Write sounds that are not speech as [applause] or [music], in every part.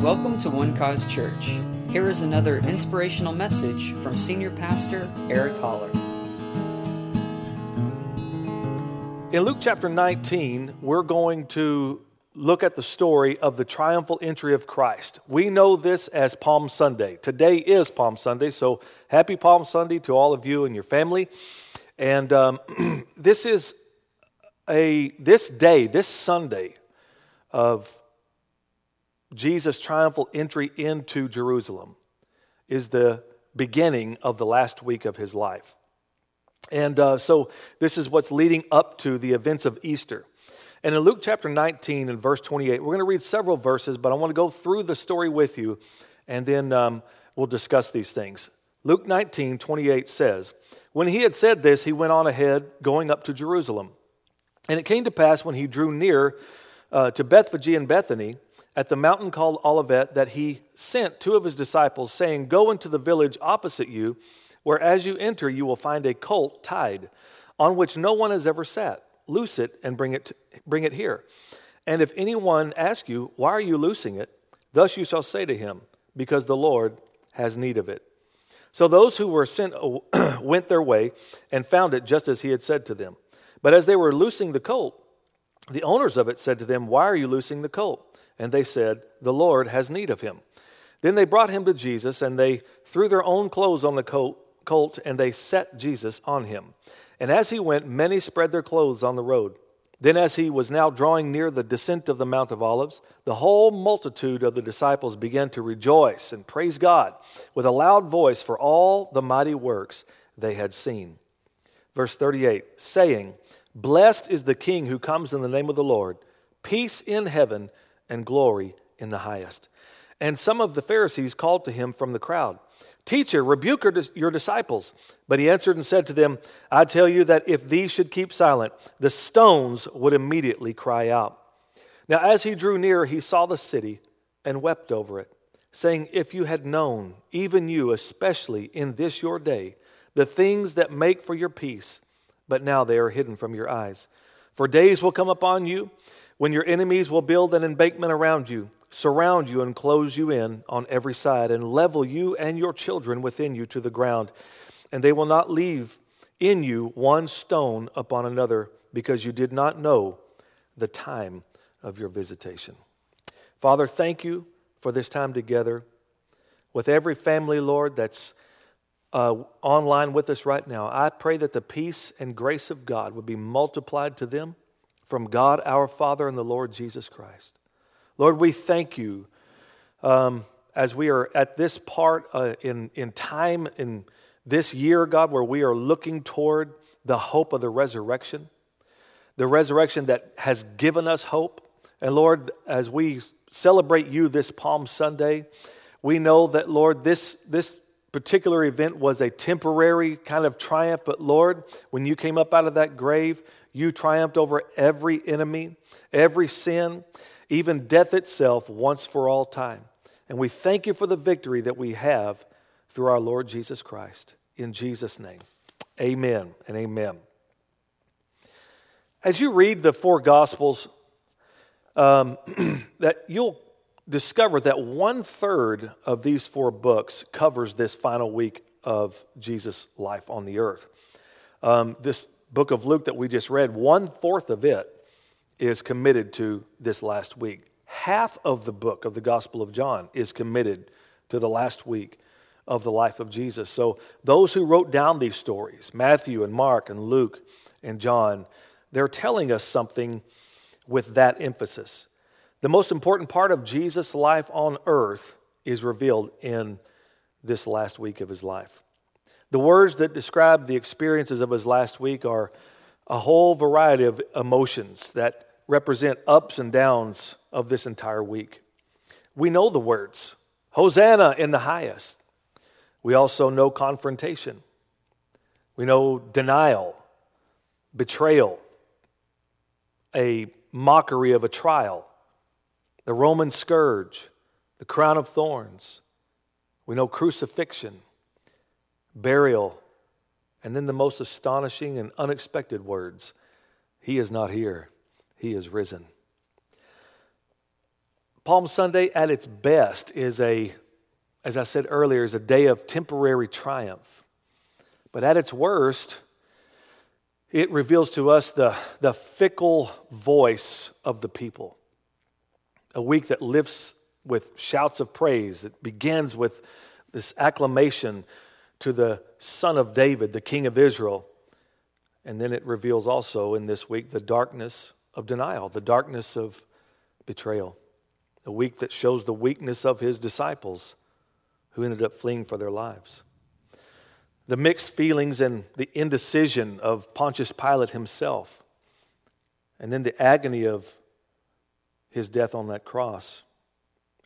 Welcome to One Cause Church. Here is another inspirational message from Senior Pastor Eric Holler. In Luke chapter 19, we're going to look at the story of the triumphal entry of Christ. We know this as Palm Sunday. Today is Palm Sunday, so happy Palm Sunday to all of you and your family. And um, [clears throat] this is a this day, this Sunday of Jesus' triumphal entry into Jerusalem is the beginning of the last week of his life. And uh, so this is what's leading up to the events of Easter. And in Luke chapter 19 and verse 28, we're going to read several verses, but I want to go through the story with you, and then um, we'll discuss these things. Luke 19, 28 says, When he had said this, he went on ahead, going up to Jerusalem. And it came to pass when he drew near uh, to Bethphage and Bethany, at the mountain called Olivet that he sent two of his disciples, saying, Go into the village opposite you, where as you enter you will find a colt tied, on which no one has ever sat. Loose it and bring it, bring it here. And if anyone asks you, Why are you loosing it? Thus you shall say to him, Because the Lord has need of it. So those who were sent [clears throat] went their way and found it just as he had said to them. But as they were loosing the colt, the owners of it said to them, Why are you loosing the colt? And they said, The Lord has need of him. Then they brought him to Jesus, and they threw their own clothes on the colt, and they set Jesus on him. And as he went, many spread their clothes on the road. Then, as he was now drawing near the descent of the Mount of Olives, the whole multitude of the disciples began to rejoice and praise God with a loud voice for all the mighty works they had seen. Verse 38 saying, Blessed is the King who comes in the name of the Lord, peace in heaven and glory in the highest. And some of the Pharisees called to him from the crowd, Teacher, rebuke your disciples. But he answered and said to them, I tell you that if these should keep silent, the stones would immediately cry out. Now, as he drew near, he saw the city and wept over it, saying, If you had known, even you, especially in this your day, the things that make for your peace, but now they are hidden from your eyes. For days will come upon you when your enemies will build an embankment around you, surround you, and close you in on every side, and level you and your children within you to the ground. And they will not leave in you one stone upon another, because you did not know the time of your visitation. Father, thank you for this time together with every family, Lord, that's uh, online with us right now. I pray that the peace and grace of God would be multiplied to them from God our Father and the Lord Jesus Christ. Lord, we thank you um, as we are at this part uh, in, in time in this year, God, where we are looking toward the hope of the resurrection, the resurrection that has given us hope. And Lord, as we celebrate you this Palm Sunday, we know that, Lord, this, this particular event was a temporary kind of triumph, but Lord, when you came up out of that grave, you triumphed over every enemy, every sin, even death itself, once for all time. And we thank you for the victory that we have through our Lord Jesus Christ. In Jesus' name, amen and amen. As you read the four Gospels, um, [clears throat] that you'll discover that one third of these four books covers this final week of Jesus' life on the earth. Um, this book of Luke that we just read, one fourth of it is committed to this last week. Half of the book of the Gospel of John is committed to the last week of the life of Jesus. So, those who wrote down these stories, Matthew and Mark and Luke and John, they're telling us something with that emphasis. The most important part of Jesus' life on earth is revealed in this last week of his life. The words that describe the experiences of his last week are a whole variety of emotions that represent ups and downs of this entire week. We know the words Hosanna in the highest. We also know confrontation. We know denial, betrayal, a mockery of a trial, the Roman scourge, the crown of thorns. We know crucifixion burial, and then the most astonishing and unexpected words He is not here, He is risen. Palm Sunday at its best is a, as I said earlier, is a day of temporary triumph. But at its worst, it reveals to us the, the fickle voice of the people. A week that lifts with shouts of praise, that begins with this acclamation to the Son of David, the King of Israel. And then it reveals also in this week the darkness of denial, the darkness of betrayal. A week that shows the weakness of his disciples who ended up fleeing for their lives. The mixed feelings and the indecision of Pontius Pilate himself. And then the agony of his death on that cross.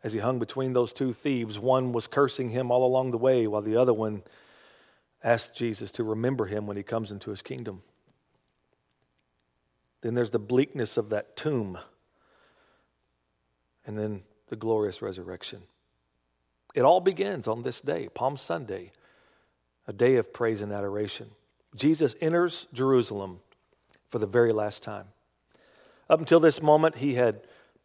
As he hung between those two thieves, one was cursing him all along the way, while the other one asked Jesus to remember him when he comes into his kingdom. Then there's the bleakness of that tomb. And then the glorious resurrection. It all begins on this day, Palm Sunday, a day of praise and adoration. Jesus enters Jerusalem for the very last time. Up until this moment, he had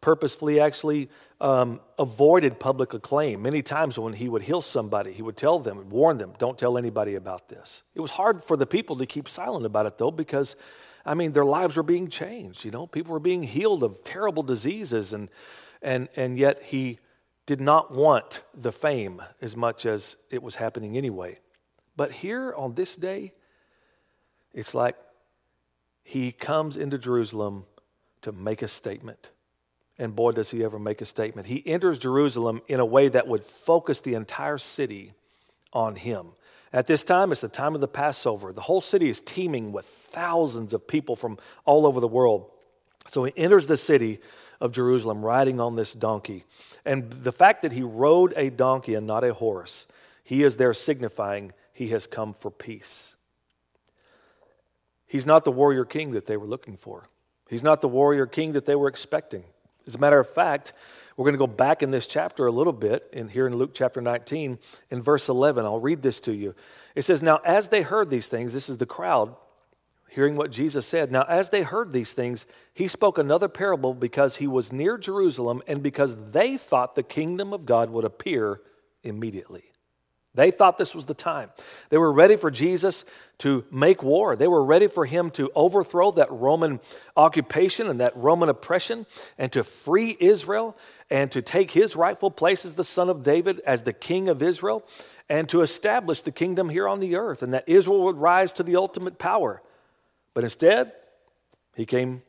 purposefully actually um, avoided public acclaim. Many times when he would heal somebody, he would tell them, warn them, don't tell anybody about this. It was hard for the people to keep silent about it, though, because, I mean, their lives were being changed. You know, people were being healed of terrible diseases, and, and, and yet he did not want the fame as much as it was happening anyway. But here on this day, it's like he comes into Jerusalem to make a statement. And boy, does he ever make a statement. He enters Jerusalem in a way that would focus the entire city on him. At this time, it's the time of the Passover. The whole city is teeming with thousands of people from all over the world. So he enters the city of Jerusalem riding on this donkey. And the fact that he rode a donkey and not a horse, he is there signifying he has come for peace. He's not the warrior king that they were looking for. He's not the warrior king that they were expecting. As a matter of fact, we're going to go back in this chapter a little bit, in here in Luke chapter 19, in verse 11. I'll read this to you. It says, Now, as they heard these things, this is the crowd hearing what Jesus said. Now, as they heard these things, he spoke another parable because he was near Jerusalem and because they thought the kingdom of God would appear immediately. They thought this was the time. They were ready for Jesus to make war. They were ready for him to overthrow that Roman occupation and that Roman oppression and to free Israel and to take his rightful place as the son of David, as the king of Israel, and to establish the kingdom here on the earth and that Israel would rise to the ultimate power. But instead, he came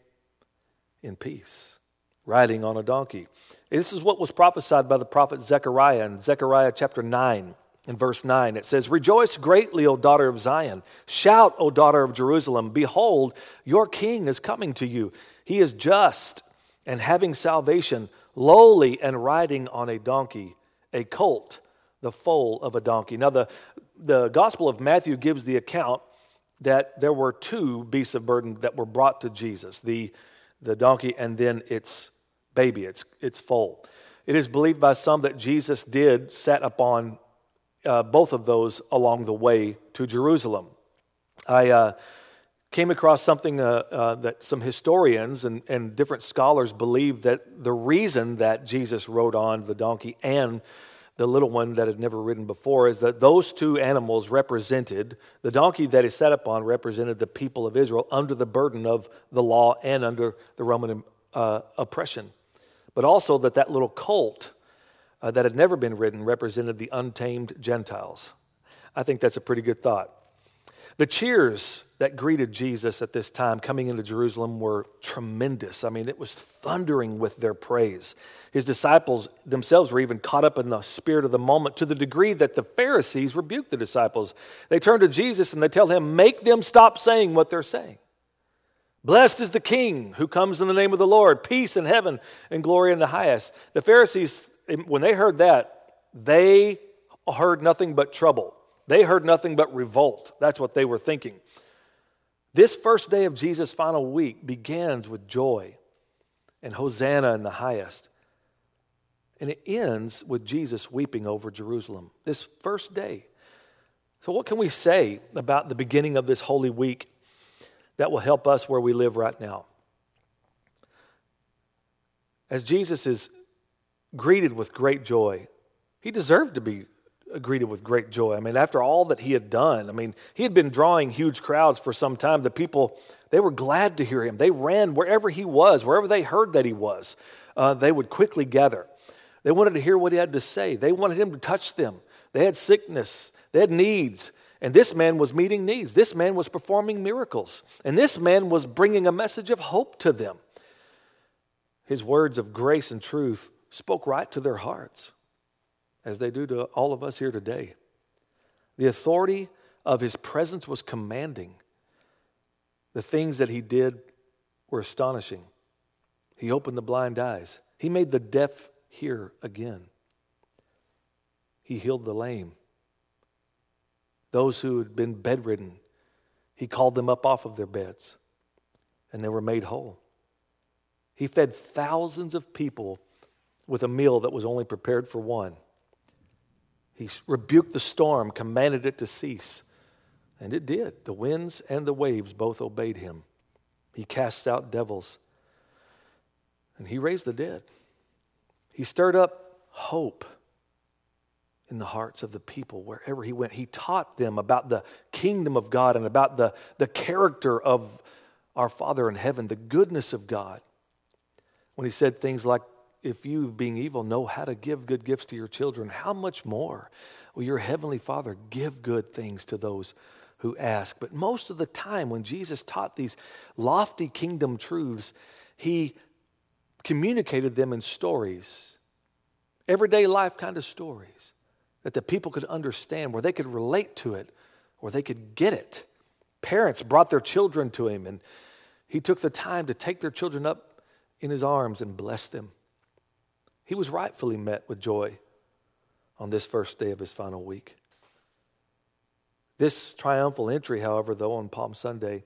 in peace, riding on a donkey. This is what was prophesied by the prophet Zechariah in Zechariah chapter 9 in verse 9. It says, Rejoice greatly, O daughter of Zion. Shout, O daughter of Jerusalem. Behold, your king is coming to you. He is just and having salvation, lowly and riding on a donkey, a colt, the foal of a donkey. Now, the, the Gospel of Matthew gives the account that there were two beasts of burden that were brought to Jesus the, the donkey and then its baby, its, its foal. It is believed by some that Jesus did sat upon uh, both of those along the way to Jerusalem. I uh, came across something uh, uh, that some historians and, and different scholars believe that the reason that Jesus rode on the donkey and the little one that had never ridden before is that those two animals represented the donkey that he sat upon represented the people of Israel under the burden of the law and under the Roman uh, oppression, but also that that little colt uh, that had never been written represented the untamed Gentiles. I think that's a pretty good thought. The cheers that greeted Jesus at this time coming into Jerusalem were tremendous. I mean, it was thundering with their praise. His disciples themselves were even caught up in the spirit of the moment to the degree that the Pharisees rebuked the disciples. They turn to Jesus and they tell him, Make them stop saying what they're saying. Blessed is the King who comes in the name of the Lord, peace in heaven and glory in the highest. The Pharisees when they heard that, they heard nothing but trouble. They heard nothing but revolt. That's what they were thinking. This first day of Jesus' final week begins with joy and Hosanna in the highest. And it ends with Jesus weeping over Jerusalem. This first day. So, what can we say about the beginning of this Holy Week that will help us where we live right now? As Jesus is greeted with great joy. He deserved to be greeted with great joy. I mean, after all that he had done, I mean, he had been drawing huge crowds for some time. The people, they were glad to hear him. They ran wherever he was, wherever they heard that he was, uh, they would quickly gather. They wanted to hear what he had to say, they wanted him to touch them. They had sickness, they had needs. And this man was meeting needs. This man was performing miracles. And this man was bringing a message of hope to them. His words of grace and truth spoke right to their hearts as they do to all of us here today. The authority of his presence was commanding. The things that he did were astonishing. He opened the blind eyes, he made the deaf hear again, he healed the lame. Those who had been bedridden, he called them up off of their beds and they were made whole. He fed thousands of people with a meal that was only prepared for one. He rebuked the storm, commanded it to cease. And it did. The winds and the waves both obeyed him. He cast out devils. And he raised the dead. He stirred up hope in the hearts of the people wherever he went. He taught them about the kingdom of God and about the, the character of our Father in heaven, the goodness of God. When he said things like, if you, being evil, know how to give good gifts to your children, how much more will your heavenly Father give good things to those who ask? But most of the time, when Jesus taught these lofty kingdom truths, he communicated them in stories, everyday life kind of stories that the people could understand, where they could relate to it, where they could get it. Parents brought their children to him, and he took the time to take their children up in his arms and bless them. He was rightfully met with joy on this first day of his final week. This triumphal entry, however, though, on Palm Sunday,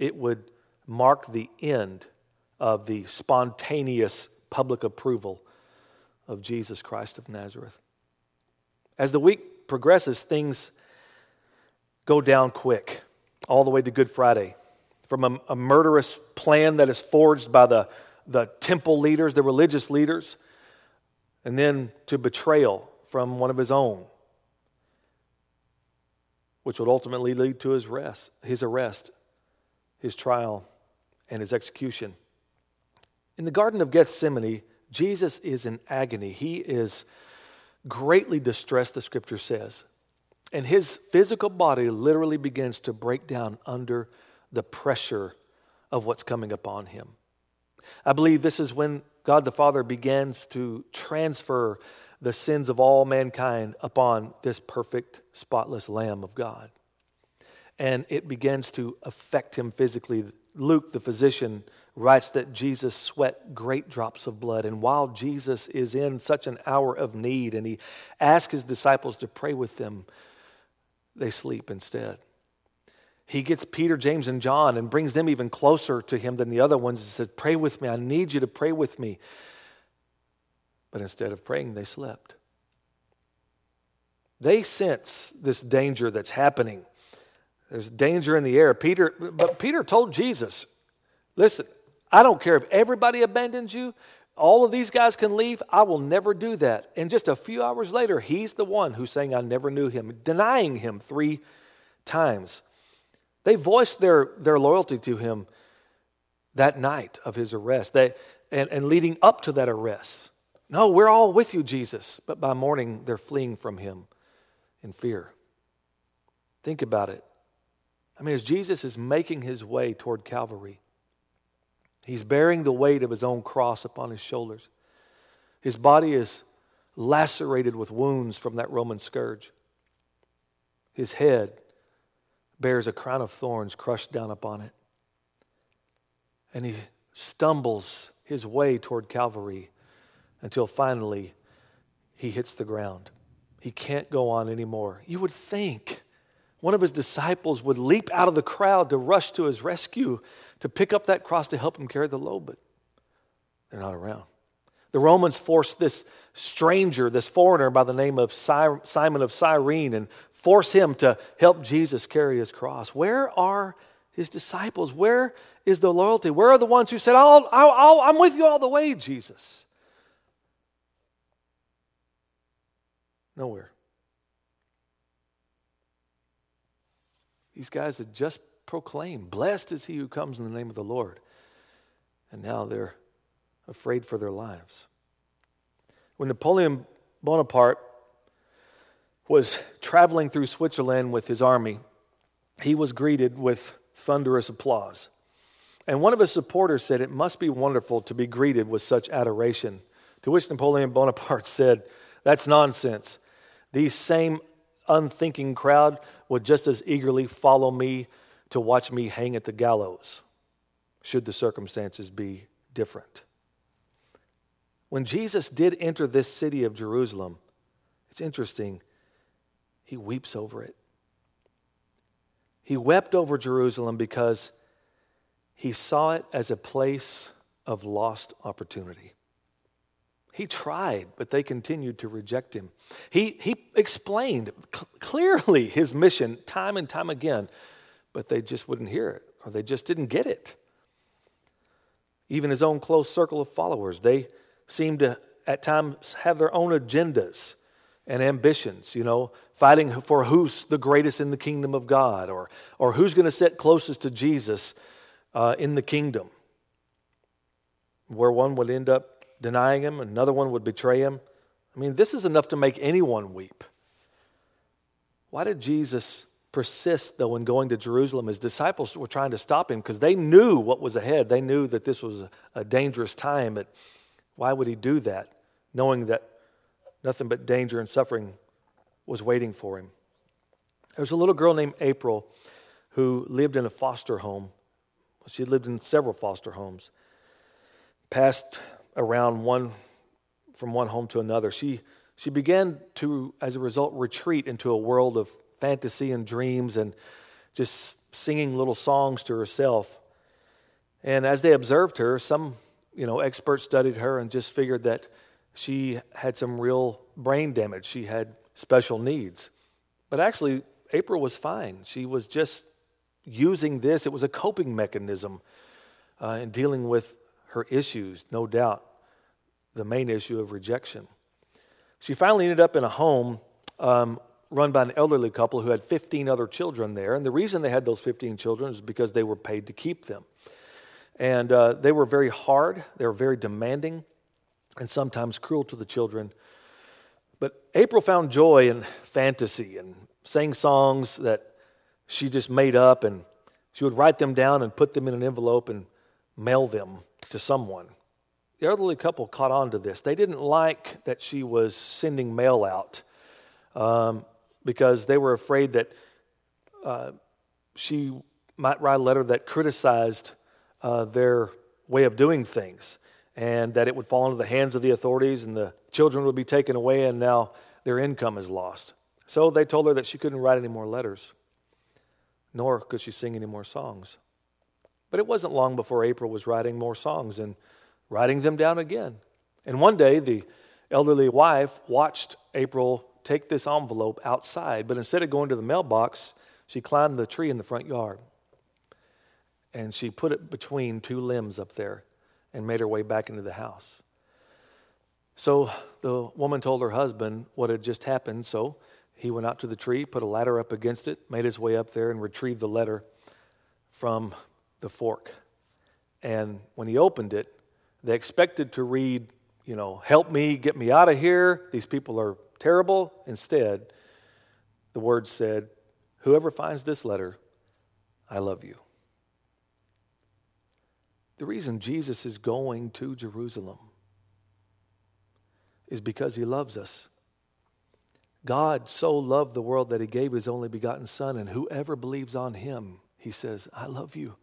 it would mark the end of the spontaneous public approval of Jesus Christ of Nazareth. As the week progresses, things go down quick, all the way to Good Friday. From a, a murderous plan that is forged by the, the temple leaders, the religious leaders, and then to betrayal from one of his own, which would ultimately lead to his arrest, his arrest, his trial, and his execution. In the Garden of Gethsemane, Jesus is in agony. He is greatly distressed, the scripture says. And his physical body literally begins to break down under the pressure of what's coming upon him. I believe this is when God the Father begins to transfer the sins of all mankind upon this perfect, spotless Lamb of God. And it begins to affect him physically. Luke, the physician, writes that Jesus sweat great drops of blood. And while Jesus is in such an hour of need and he asks his disciples to pray with them, they sleep instead he gets Peter, James, and John and brings them even closer to him than the other ones and said, Pray with me. I need you to pray with me. But instead of praying, they slept. They sense this danger that's happening. There's danger in the air. Peter, but Peter told Jesus, Listen, I don't care if everybody abandons you, all of these guys can leave. I will never do that. And just a few hours later, he's the one who's saying, I never knew him, denying him three times. They voiced their, their loyalty to him that night of his arrest they, and, and leading up to that arrest. No, we're all with you, Jesus. But by morning, they're fleeing from him in fear. Think about it. I mean, as Jesus is making his way toward Calvary, he's bearing the weight of his own cross upon his shoulders. His body is lacerated with wounds from that Roman scourge. His head bears a crown of thorns crushed down upon it. And he stumbles his way toward Calvary until finally he hits the ground. He can't go on anymore. You would think one of his disciples would leap out of the crowd to rush to his rescue, to pick up that cross to help him carry the load, but they're not around. The Romans forced this stranger, this foreigner by the name of Simon of Cyrene, and force him to help Jesus carry his cross. Where are his disciples? Where is the loyalty? Where are the ones who said, I'll, I'll, i am with you all the way, Jesus? Nowhere. These guys had just proclaimed, Blessed is he who comes in the name of the Lord. And now they're afraid for their lives. When Napoleon Bonaparte was traveling through Switzerland with his army, he was greeted with thunderous applause. And one of his supporters said, It must be wonderful to be greeted with such adoration. To which Napoleon Bonaparte [laughs] said, That's nonsense. These same unthinking crowd would just as eagerly follow me to watch me hang at the gallows, should the circumstances be different. When Jesus did enter this city of Jerusalem, it's interesting, he weeps over it. He wept over Jerusalem because he saw it as a place of lost opportunity. He tried, but they continued to reject him. He, he explained cl- clearly his mission time and time again, but they just wouldn't hear it or they just didn't get it. Even his own close circle of followers, they seemed to at times have their own agendas and ambitions, you know, fighting for who's the greatest in the kingdom of God or, or who's going to sit closest to Jesus uh, in the kingdom. Where one would end up denying him, another one would betray him. I mean, this is enough to make anyone weep. Why did Jesus persist, though, in going to Jerusalem? His disciples were trying to stop him because they knew what was ahead. They knew that this was a dangerous time, but why would he do that, knowing that Nothing but danger and suffering was waiting for him. There was a little girl named April who lived in a foster home. She had lived in several foster homes, passed around one from one home to another. She, she began to, as a result, retreat into a world of fantasy and dreams and just singing little songs to herself. And as they observed her, some you know experts studied her and just figured that she had some real brain damage. She had special needs. But actually, April was fine. She was just using this, it was a coping mechanism uh, in dealing with her issues, no doubt, the main issue of rejection. She finally ended up in a home um, run by an elderly couple who had 15 other children there. And the reason they had those 15 children is because they were paid to keep them. And uh, they were very hard, they were very demanding and sometimes cruel to the children. But April found joy in fantasy and sang songs that she just made up, and she would write them down and put them in an envelope and mail them to someone. The elderly couple caught on to this. They didn't like that she was sending mail out um, because they were afraid that uh, she might write a letter that criticized uh, their way of doing things and that it would fall into the hands of the authorities and the children would be taken away and now their income is lost. So they told her that she couldn't write any more letters, nor could she sing any more songs. But it wasn't long before April was writing more songs and writing them down again. And one day, the elderly wife watched April take this envelope outside, but instead of going to the mailbox, she climbed the tree in the front yard and she put it between two limbs up there and made her way back into the house. So the woman told her husband what had just happened. So he went out to the tree, put a ladder up against it, made his way up there, and retrieved the letter from the fork. And when he opened it, they expected to read, you know, help me, get me out of here. These people are terrible. Instead, the words said, Whoever finds this letter, I love you. The reason Jesus is going to Jerusalem is because he loves us. God so loved the world that he gave his only begotten Son, and whoever believes on him, he says, I love you.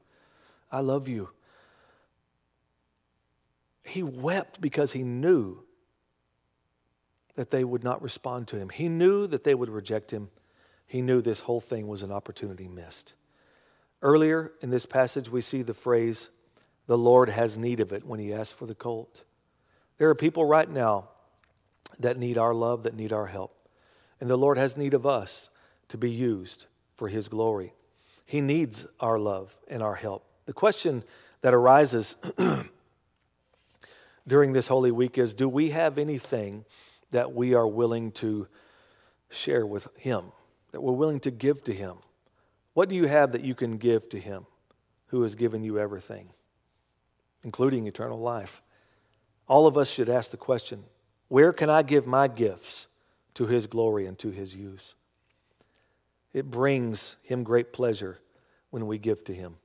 I love you. He wept because he knew that they would not respond to him. He knew that they would reject him. He knew this whole thing was an opportunity missed. Earlier in this passage, we see the phrase, the Lord has need of it when He asks for the colt. There are people right now that need our love, that need our help. And the Lord has need of us to be used for His glory. He needs our love and our help. The question that arises [clears throat] during this Holy Week is do we have anything that we are willing to share with Him, that we're willing to give to Him. What do you have that you can give to Him who has given you everything, including eternal life? All of us should ask the question where can I give my gifts to His glory and to His use? It brings Him great pleasure when we give to Him.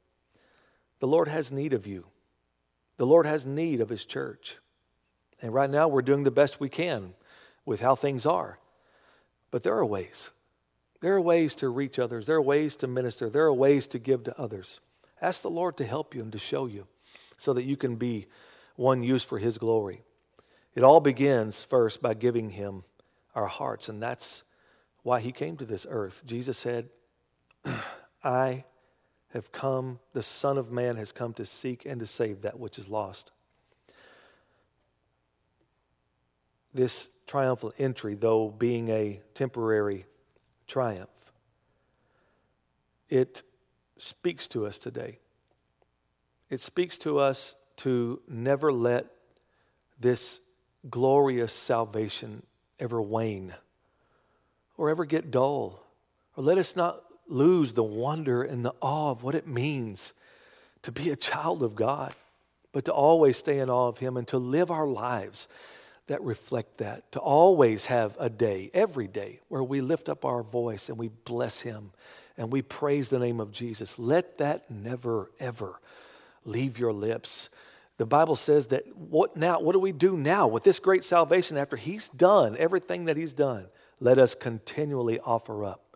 The Lord has need of you, the Lord has need of His church. And right now, we're doing the best we can with how things are. But there are ways. There are ways to reach others. There are ways to minister. There are ways to give to others. Ask the Lord to help you and to show you so that you can be one used for His glory. It all begins first by giving Him our hearts, and that's why He came to this earth. Jesus said, [clears throat] I have come, the Son of Man has come to seek and to save that which is lost. This triumphal entry, though being a temporary triumph, it speaks to us today. It speaks to us to never let this glorious salvation ever wane or ever get dull, or let us not lose the wonder and the awe of what it means to be a child of God, but to always stay in awe of Him and to live our lives that reflect that, to always have a day, every day, where we lift up our voice and we bless Him and we praise the name of Jesus. Let that never, ever leave your lips. The Bible says that what now, what do we do now with this great salvation after He's done everything that He's done? Let us continually offer up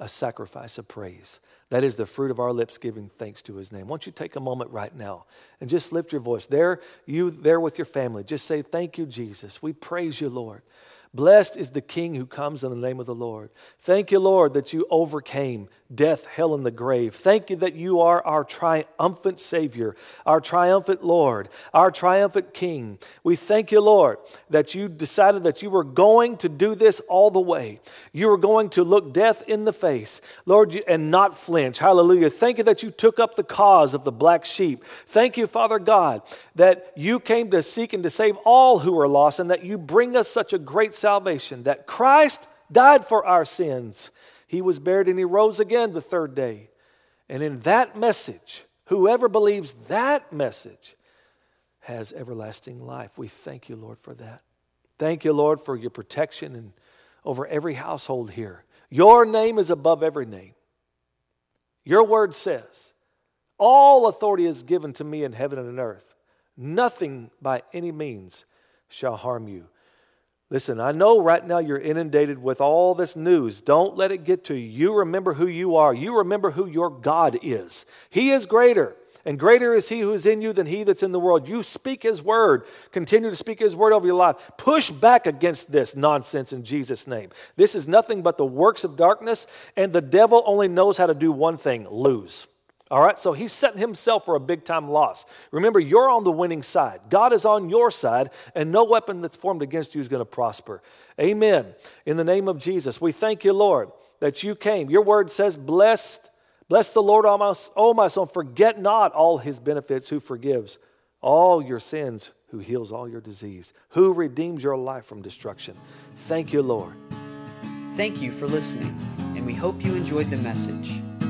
a sacrifice of praise. That is the fruit of our lips giving thanks to his name. Won't you take a moment right now and just lift your voice? There, you there with your family, just say, Thank you, Jesus. We praise you, Lord. Blessed is the King who comes in the name of the Lord. Thank you, Lord, that you overcame death, hell, and the grave. Thank you that you are our triumphant Savior, our triumphant Lord, our triumphant King. We thank you, Lord, that you decided that you were going to do this all the way. You were going to look death in the face, Lord, and not flinch. Hallelujah. Thank you that you took up the cause of the black sheep. Thank you, Father God, that you came to seek and to save all who are lost, and that you bring us such a great salvation, that Christ died for our sins. He was buried and he rose again the third day. And in that message, whoever believes that message has everlasting life. We thank you, Lord, for that. Thank you, Lord, for your protection and over every household here. Your name is above every name. Your word says, All authority is given to me in heaven and on earth. Nothing by any means shall harm you. Listen, I know right now you're inundated with all this news. Don't let it get to you. You remember who you are. You remember who your God is. He is greater, and greater is He who is in you than He that's in the world. You speak His word. Continue to speak His word over your life. Push back against this nonsense in Jesus' name. This is nothing but the works of darkness, and the devil only knows how to do one thing lose. All right, so he's setting himself for a big time loss. Remember, you're on the winning side. God is on your side, and no weapon that's formed against you is going to prosper. Amen. In the name of Jesus, we thank you, Lord, that you came. Your word says, Blessed, bless the Lord, O my, oh my soul, forget not all his benefits, who forgives all your sins, who heals all your disease, who redeems your life from destruction. Thank you, Lord. Thank you for listening, and we hope you enjoyed the message.